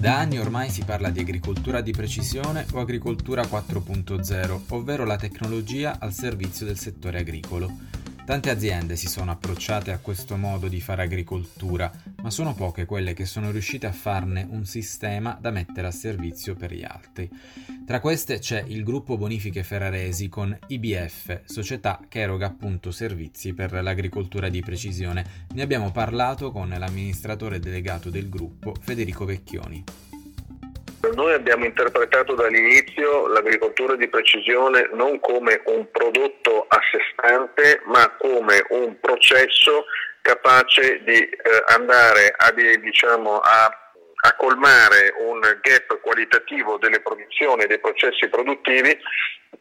Da anni ormai si parla di agricoltura di precisione o agricoltura 4.0, ovvero la tecnologia al servizio del settore agricolo. Tante aziende si sono approcciate a questo modo di fare agricoltura, ma sono poche quelle che sono riuscite a farne un sistema da mettere a servizio per gli altri. Tra queste c'è il gruppo Bonifiche Ferraresi con IBF, società che eroga appunto servizi per l'agricoltura di precisione. Ne abbiamo parlato con l'amministratore delegato del gruppo Federico Vecchioni. Noi abbiamo interpretato dall'inizio l'agricoltura di precisione non come un prodotto a sé stante, ma come un processo capace di eh, andare a, diciamo, a, a, colmare un gap qualitativo delle produzioni e dei processi produttivi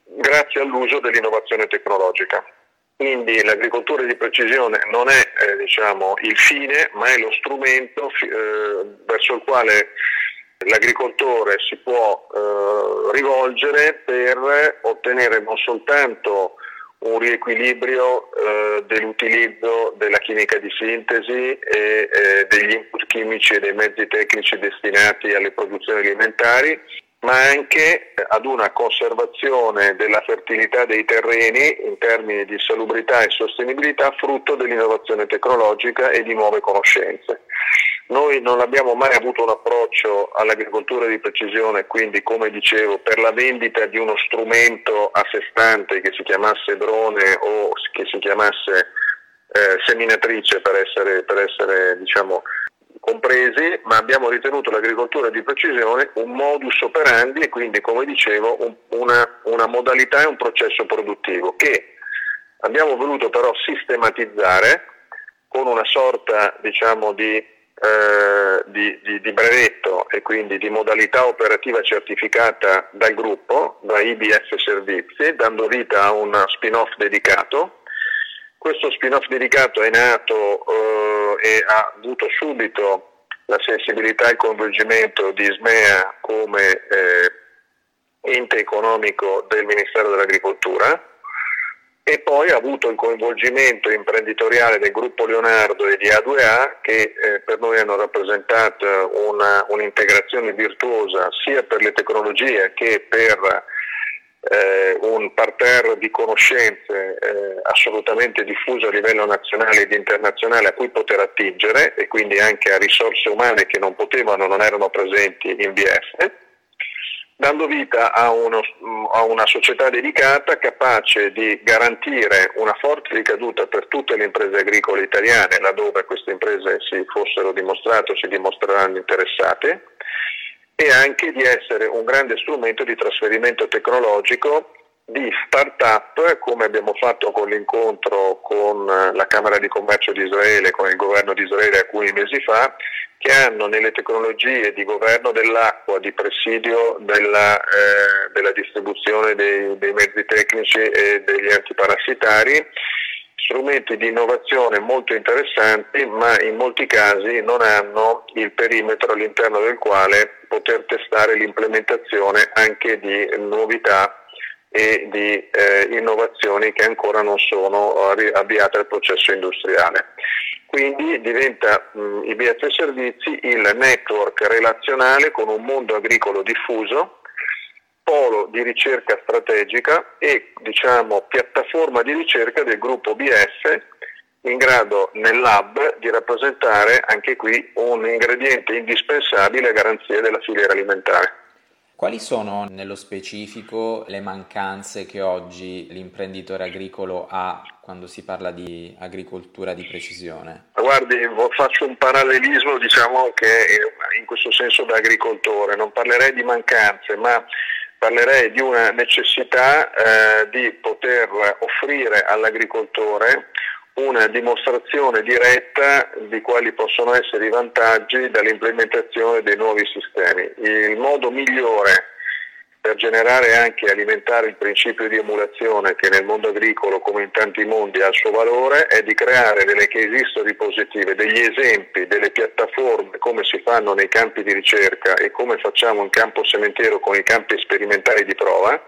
grazie all'uso dell'innovazione tecnologica. Quindi l'agricoltura di precisione non è eh, diciamo, il fine, ma è lo strumento eh, verso il quale l'agricoltore si può eh, rivolgere per ottenere non soltanto un riequilibrio eh, dell'utilizzo della chimica di sintesi e eh, degli input chimici e dei mezzi tecnici destinati alle produzioni alimentari, ma anche ad una conservazione della fertilità dei terreni in termini di salubrità e sostenibilità frutto dell'innovazione tecnologica e di nuove conoscenze. Noi non abbiamo mai avuto un approccio all'agricoltura di precisione, quindi come dicevo, per la vendita di uno strumento a sé stante che si chiamasse drone o che si chiamasse eh, seminatrice per essere, per essere diciamo, compresi, ma abbiamo ritenuto l'agricoltura di precisione un modus operandi e quindi, come dicevo, un, una, una modalità e un processo produttivo che abbiamo voluto però sistematizzare con una sorta diciamo, di eh, di, di, di, brevetto e quindi di modalità operativa certificata dal gruppo, da IBF Servizi, dando vita a un spin-off dedicato. Questo spin-off dedicato è nato eh, e ha avuto subito la sensibilità e il coinvolgimento di Ismea come eh, ente economico del Ministero dell'Agricoltura e poi ha avuto il coinvolgimento imprenditoriale del gruppo Leonardo e di A2A che eh, per noi hanno rappresentato una, un'integrazione virtuosa sia per le tecnologie che per eh, un parterre di conoscenze eh, assolutamente diffuso a livello nazionale ed internazionale a cui poter attingere e quindi anche a risorse umane che non potevano, non erano presenti in BF dando vita a, uno, a, una società dedicata capace di garantire una forte ricaduta per tutte le imprese agricole italiane, laddove queste imprese si fossero dimostrate o si dimostreranno interessate, e anche di essere un grande strumento di trasferimento tecnologico di start-up, come abbiamo fatto con l'incontro con la Camera di Commercio di Israele, con il governo di Israele alcuni mesi fa, che hanno nelle tecnologie di governo dell'acqua, di presidio della, eh, della distribuzione dei, dei, mezzi tecnici e degli antiparassitari, strumenti di innovazione molto interessanti, ma in molti casi non hanno il perimetro all'interno del quale poter testare l'implementazione anche di novità e di eh, innovazioni che ancora non sono avviate al processo industriale. Quindi diventa mh, IBF Servizi il network relazionale con un mondo agricolo diffuso, polo di ricerca strategica e diciamo, piattaforma di ricerca del gruppo BF in grado nel lab di rappresentare anche qui un ingrediente indispensabile a garanzia della filiera alimentare. Quali sono nello specifico le mancanze che oggi l'imprenditore agricolo ha quando si parla di agricoltura di precisione? Guardi, faccio un parallelismo diciamo che in questo senso da agricoltore, non parlerei di mancanze, ma parlerei di una necessità eh, di poter offrire all'agricoltore una dimostrazione diretta di quali possono essere i vantaggi dall'implementazione dei nuovi sistemi. Il modo migliore per generare anche e alimentare il principio di emulazione che nel mondo agricolo come in tanti mondi ha il suo valore è di creare delle case history positive, degli esempi, delle piattaforme come si fanno nei campi di ricerca e come facciamo in campo sementiero con i campi sperimentali di prova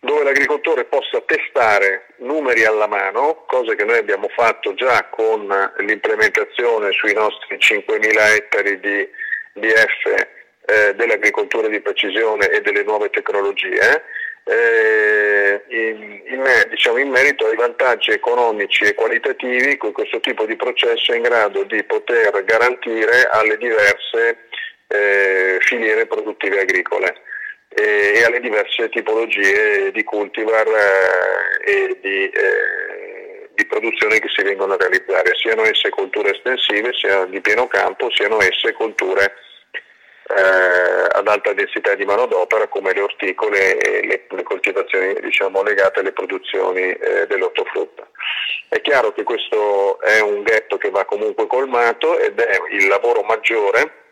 dove l'agricoltore possa testare numeri alla mano, cosa che noi abbiamo fatto già con l'implementazione sui nostri 5.000 ettari di DF eh, dell'agricoltura di precisione e delle nuove tecnologie, eh, in, in, diciamo, in, merito ai vantaggi economici e qualitativi che questo tipo di processo è in grado di poter garantire alle diverse eh, filiere produttive agricole e, alle diverse tipologie di cultivar eh, e di, eh, di produzione che si vengono a realizzare, siano esse colture estensive, sia di pieno campo, siano esse colture eh, ad alta densità di manodopera come le orticole e le, le coltivazioni diciamo, legate alle produzioni eh, dell'ortofrutta. È chiaro che questo è un ghetto che va comunque colmato ed è il lavoro maggiore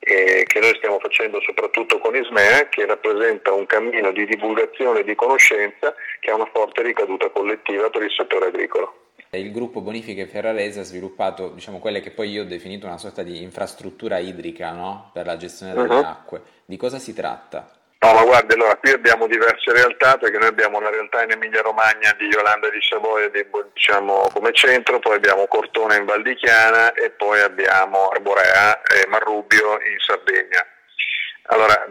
eh, che noi stiamo facendo soprattutto con Ismea, che rappresenta un cammino di divulgazione e di conoscenza che ha una forte ricaduta collettiva per il settore agricolo. Il gruppo Bonifiche Ferrarese ha sviluppato diciamo, quelle che poi io ho definito una sorta di infrastruttura idrica no? per la gestione delle uh-huh. acque. Di cosa si tratta? No, ma guardi, allora qui abbiamo diverse realtà perché noi abbiamo la realtà in Emilia Romagna di Yolanda di Savoia di, diciamo, come centro, poi abbiamo Cortona in Val di Chiana e poi abbiamo Arborea e Marrubio in Sardegna. Allora,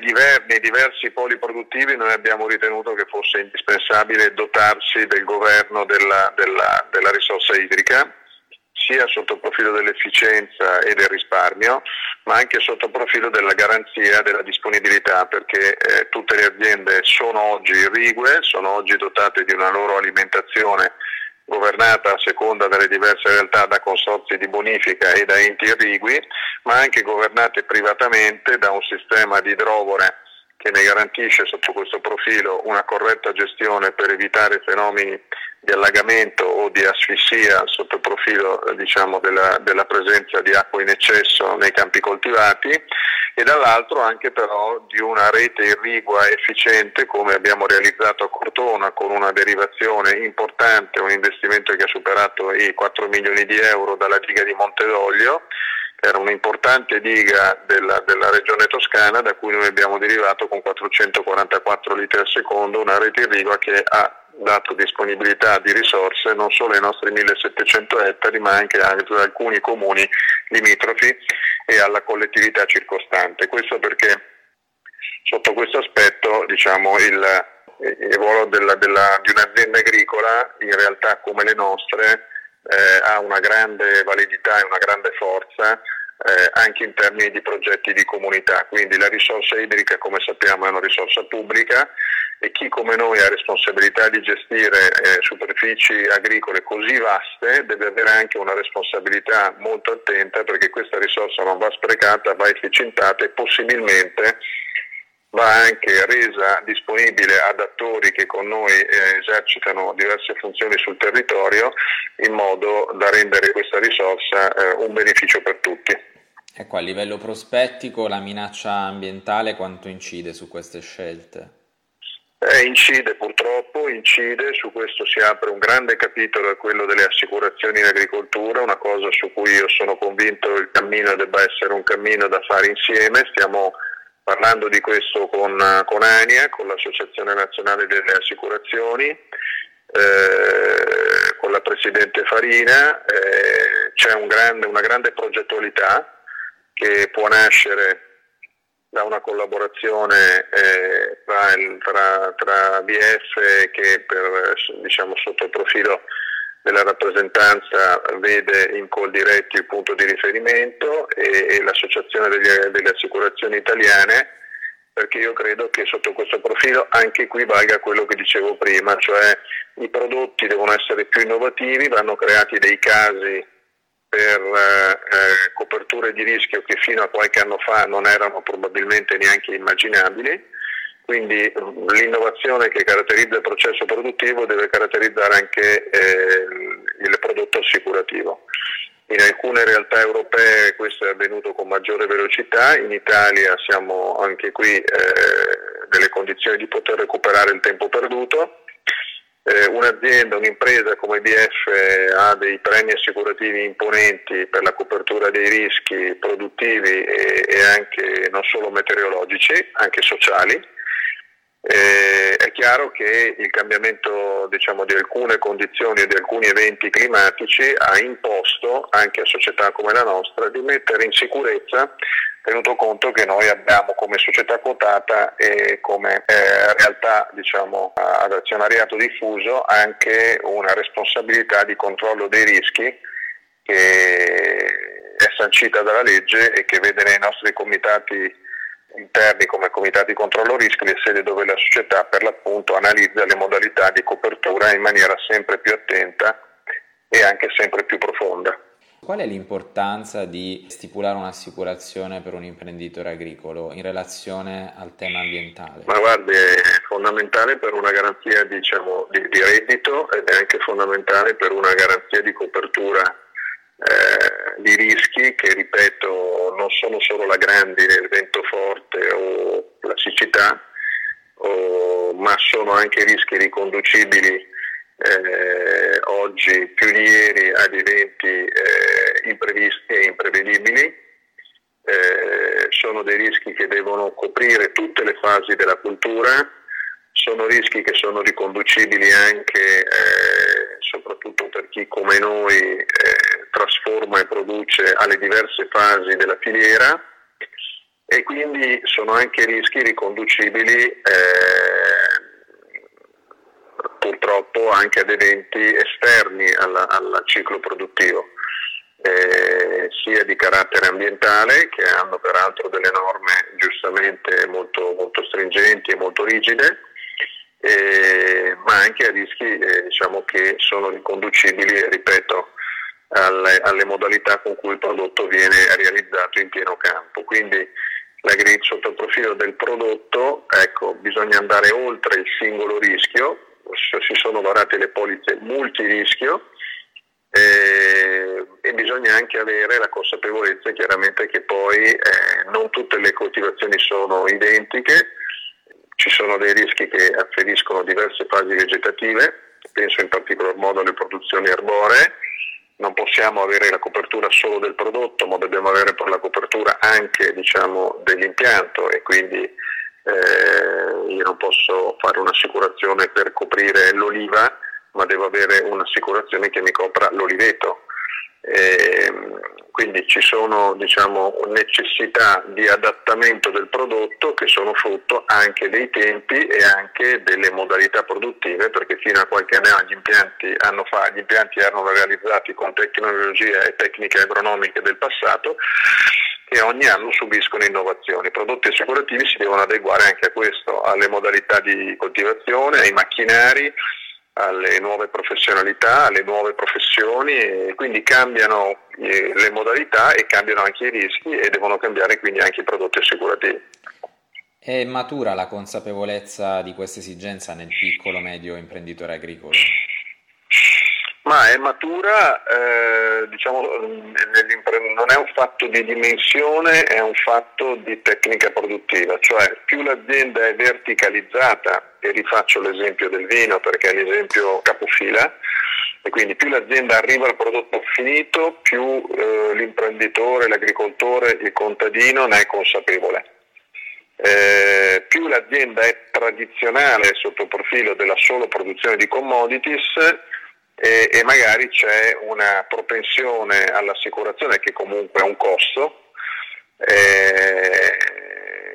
diver- nei diversi poli produttivi noi abbiamo ritenuto che fosse indispensabile dotarsi del governo della, della, della risorsa idrica, sia sotto il profilo dell'efficienza e del risparmio, ma anche sotto il profilo della garanzia della disponibilità, perché eh, tutte le aziende sono oggi irrigue, sono oggi dotate di una loro alimentazione governata a seconda delle diverse realtà da consorzi di bonifica e da enti irrigui, ma anche governate privatamente da un sistema di idrovore che ne garantisce sotto questo profilo una corretta gestione per evitare fenomeni di allagamento o di asfissia sotto il profilo diciamo, della, della, presenza di acqua in eccesso nei campi coltivati e dall'altro anche però di una rete irrigua efficiente come abbiamo realizzato a Cortona con una derivazione importante, un investimento che ha superato i 4 milioni di euro dalla diga di Montedoglio era un'importante diga della, della, regione toscana da cui noi abbiamo derivato con 444 litri al secondo una rete irrigua che ha dato disponibilità di risorse non solo ai nostri 1700 ettari ma anche ad alcuni comuni limitrofi e alla collettività circostante. Questo perché sotto questo aspetto diciamo, il, il ruolo della, della, di un'azienda agricola in realtà come le nostre eh, ha una grande validità e una grande forza eh, anche in termini di progetti di comunità, quindi la risorsa idrica come sappiamo è una risorsa pubblica e chi come noi ha responsabilità di gestire eh, superfici agricole così vaste deve avere anche una responsabilità molto attenta perché questa risorsa non va sprecata, va efficientata e possibilmente va anche resa disponibile ad attori che con noi eh, esercitano diverse funzioni sul territorio in modo da rendere questa risorsa eh, un beneficio per tutti. Ecco, a livello prospettico la minaccia ambientale quanto incide su queste scelte? Eh, incide purtroppo, incide, su questo si apre un grande capitolo, quello delle assicurazioni in agricoltura, una cosa su cui io sono convinto il cammino debba essere un cammino da fare insieme, stiamo parlando di questo con, con ANIA, con l'Associazione Nazionale delle Assicurazioni, eh, con la Presidente Farina, eh, c'è un grande, una grande progettualità che può nascere da una collaborazione eh, tra, il, tra, tra, BF che per, diciamo, sotto il profilo della rappresentanza vede in call diretti il punto di riferimento e, e l'Associazione delle, delle Assicurazioni Italiane perché io credo che sotto questo profilo anche qui valga quello che dicevo prima, cioè i prodotti devono essere più innovativi, vanno creati dei casi per eh, eh coperture di rischio che fino a qualche anno fa non erano probabilmente neanche immaginabili quindi l'innovazione che caratterizza il processo produttivo deve caratterizzare anche eh, il prodotto assicurativo. In alcune realtà europee questo è avvenuto con maggiore velocità, in Italia siamo anche qui eh, nelle condizioni di poter recuperare il tempo perduto. Eh, un'azienda, un'impresa come BF ha dei premi assicurativi imponenti per la copertura dei rischi produttivi e, e anche non solo meteorologici, anche sociali. Eh, è chiaro che il cambiamento diciamo, di alcune condizioni e di alcuni eventi climatici ha imposto anche a società come la nostra di mettere in sicurezza tenuto conto che noi abbiamo come società quotata e come eh, realtà diciamo, ad azionariato diffuso anche una responsabilità di controllo dei rischi che è sancita dalla legge e che vede nei nostri comitati interni come comitati controllo rischi le sedi dove la società per l'appunto analizza le modalità di copertura in maniera sempre più attenta e anche sempre più profonda. Qual è l'importanza di stipulare un'assicurazione per un imprenditore agricolo in relazione al tema ambientale? Ma guardi, è fondamentale per una garanzia diciamo, di, di, reddito ed è anche fondamentale per una garanzia di copertura eh, di rischi che, ripeto, non sono solo la grandine, il vento forte o la siccità, o, ma sono anche rischi riconducibili eh, oggi più di ieri ad eventi eh, imprevisti e imprevedibili. Eh, sono dei rischi che devono coprire tutte le fasi della cultura, sono rischi che sono riconducibili anche, eh, soprattutto per chi come noi eh, trasforma e produce alle diverse fasi della filiera. E quindi sono anche rischi riconducibili eh, purtroppo anche ad eventi esterni al ciclo produttivo, eh, sia di carattere ambientale, che hanno peraltro delle norme giustamente molto, molto stringenti e molto rigide, eh, ma anche a rischi eh, diciamo, che sono riconducibili, ripeto, alle, alle, modalità con cui il prodotto viene realizzato in pieno campo. Quindi la grid sotto il profilo del prodotto, ecco, bisogna andare oltre il singolo rischio, si sono varate le polizze multirischio eh, e bisogna anche avere la consapevolezza chiaramente che poi eh, non tutte le coltivazioni sono identiche, ci sono dei rischi che afferiscono diverse fasi vegetative, penso in particolar modo alle produzioni arboree, non possiamo avere la copertura solo del prodotto, ma dobbiamo avere poi la copertura anche diciamo, dell'impianto e quindi eh, io non posso fare un'assicurazione per coprire l'oliva, ma devo avere un'assicurazione che mi copra l'oliveto. Eh, quindi ci sono diciamo, necessità di adattamento del prodotto che sono frutto anche dei tempi e anche delle modalità produttive perché fino a qualche anno gli impianti, fa, gli impianti erano realizzati con tecnologie e tecniche agronomiche del passato e ogni anno subiscono innovazioni. I prodotti assicurativi si devono adeguare anche a questo, alle modalità di coltivazione, ai macchinari, alle nuove professionalità, alle nuove professioni e quindi cambiano eh, le modalità e cambiano anche i rischi e devono cambiare quindi anche i prodotti assicurativi. È matura la consapevolezza di questa esigenza nel piccolo medio imprenditore agricolo? Ma è matura, eh, diciamo, non è un fatto di dimensione, è un fatto di tecnica produttiva, cioè più l'azienda è verticalizzata, e rifaccio l'esempio del vino perché è l'esempio capofila, e quindi più l'azienda arriva al prodotto finito, più eh, l'imprenditore, l'agricoltore, il contadino ne è consapevole. Eh, più l'azienda è tradizionale sotto il profilo della sola produzione di commodities, e, e magari c'è una propensione all'assicurazione che comunque è un costo, eh,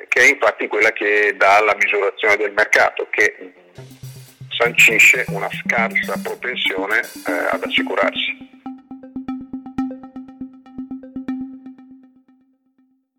che è infatti quella che dà la misurazione del mercato, che sancisce una scarsa propensione eh, ad assicurarsi.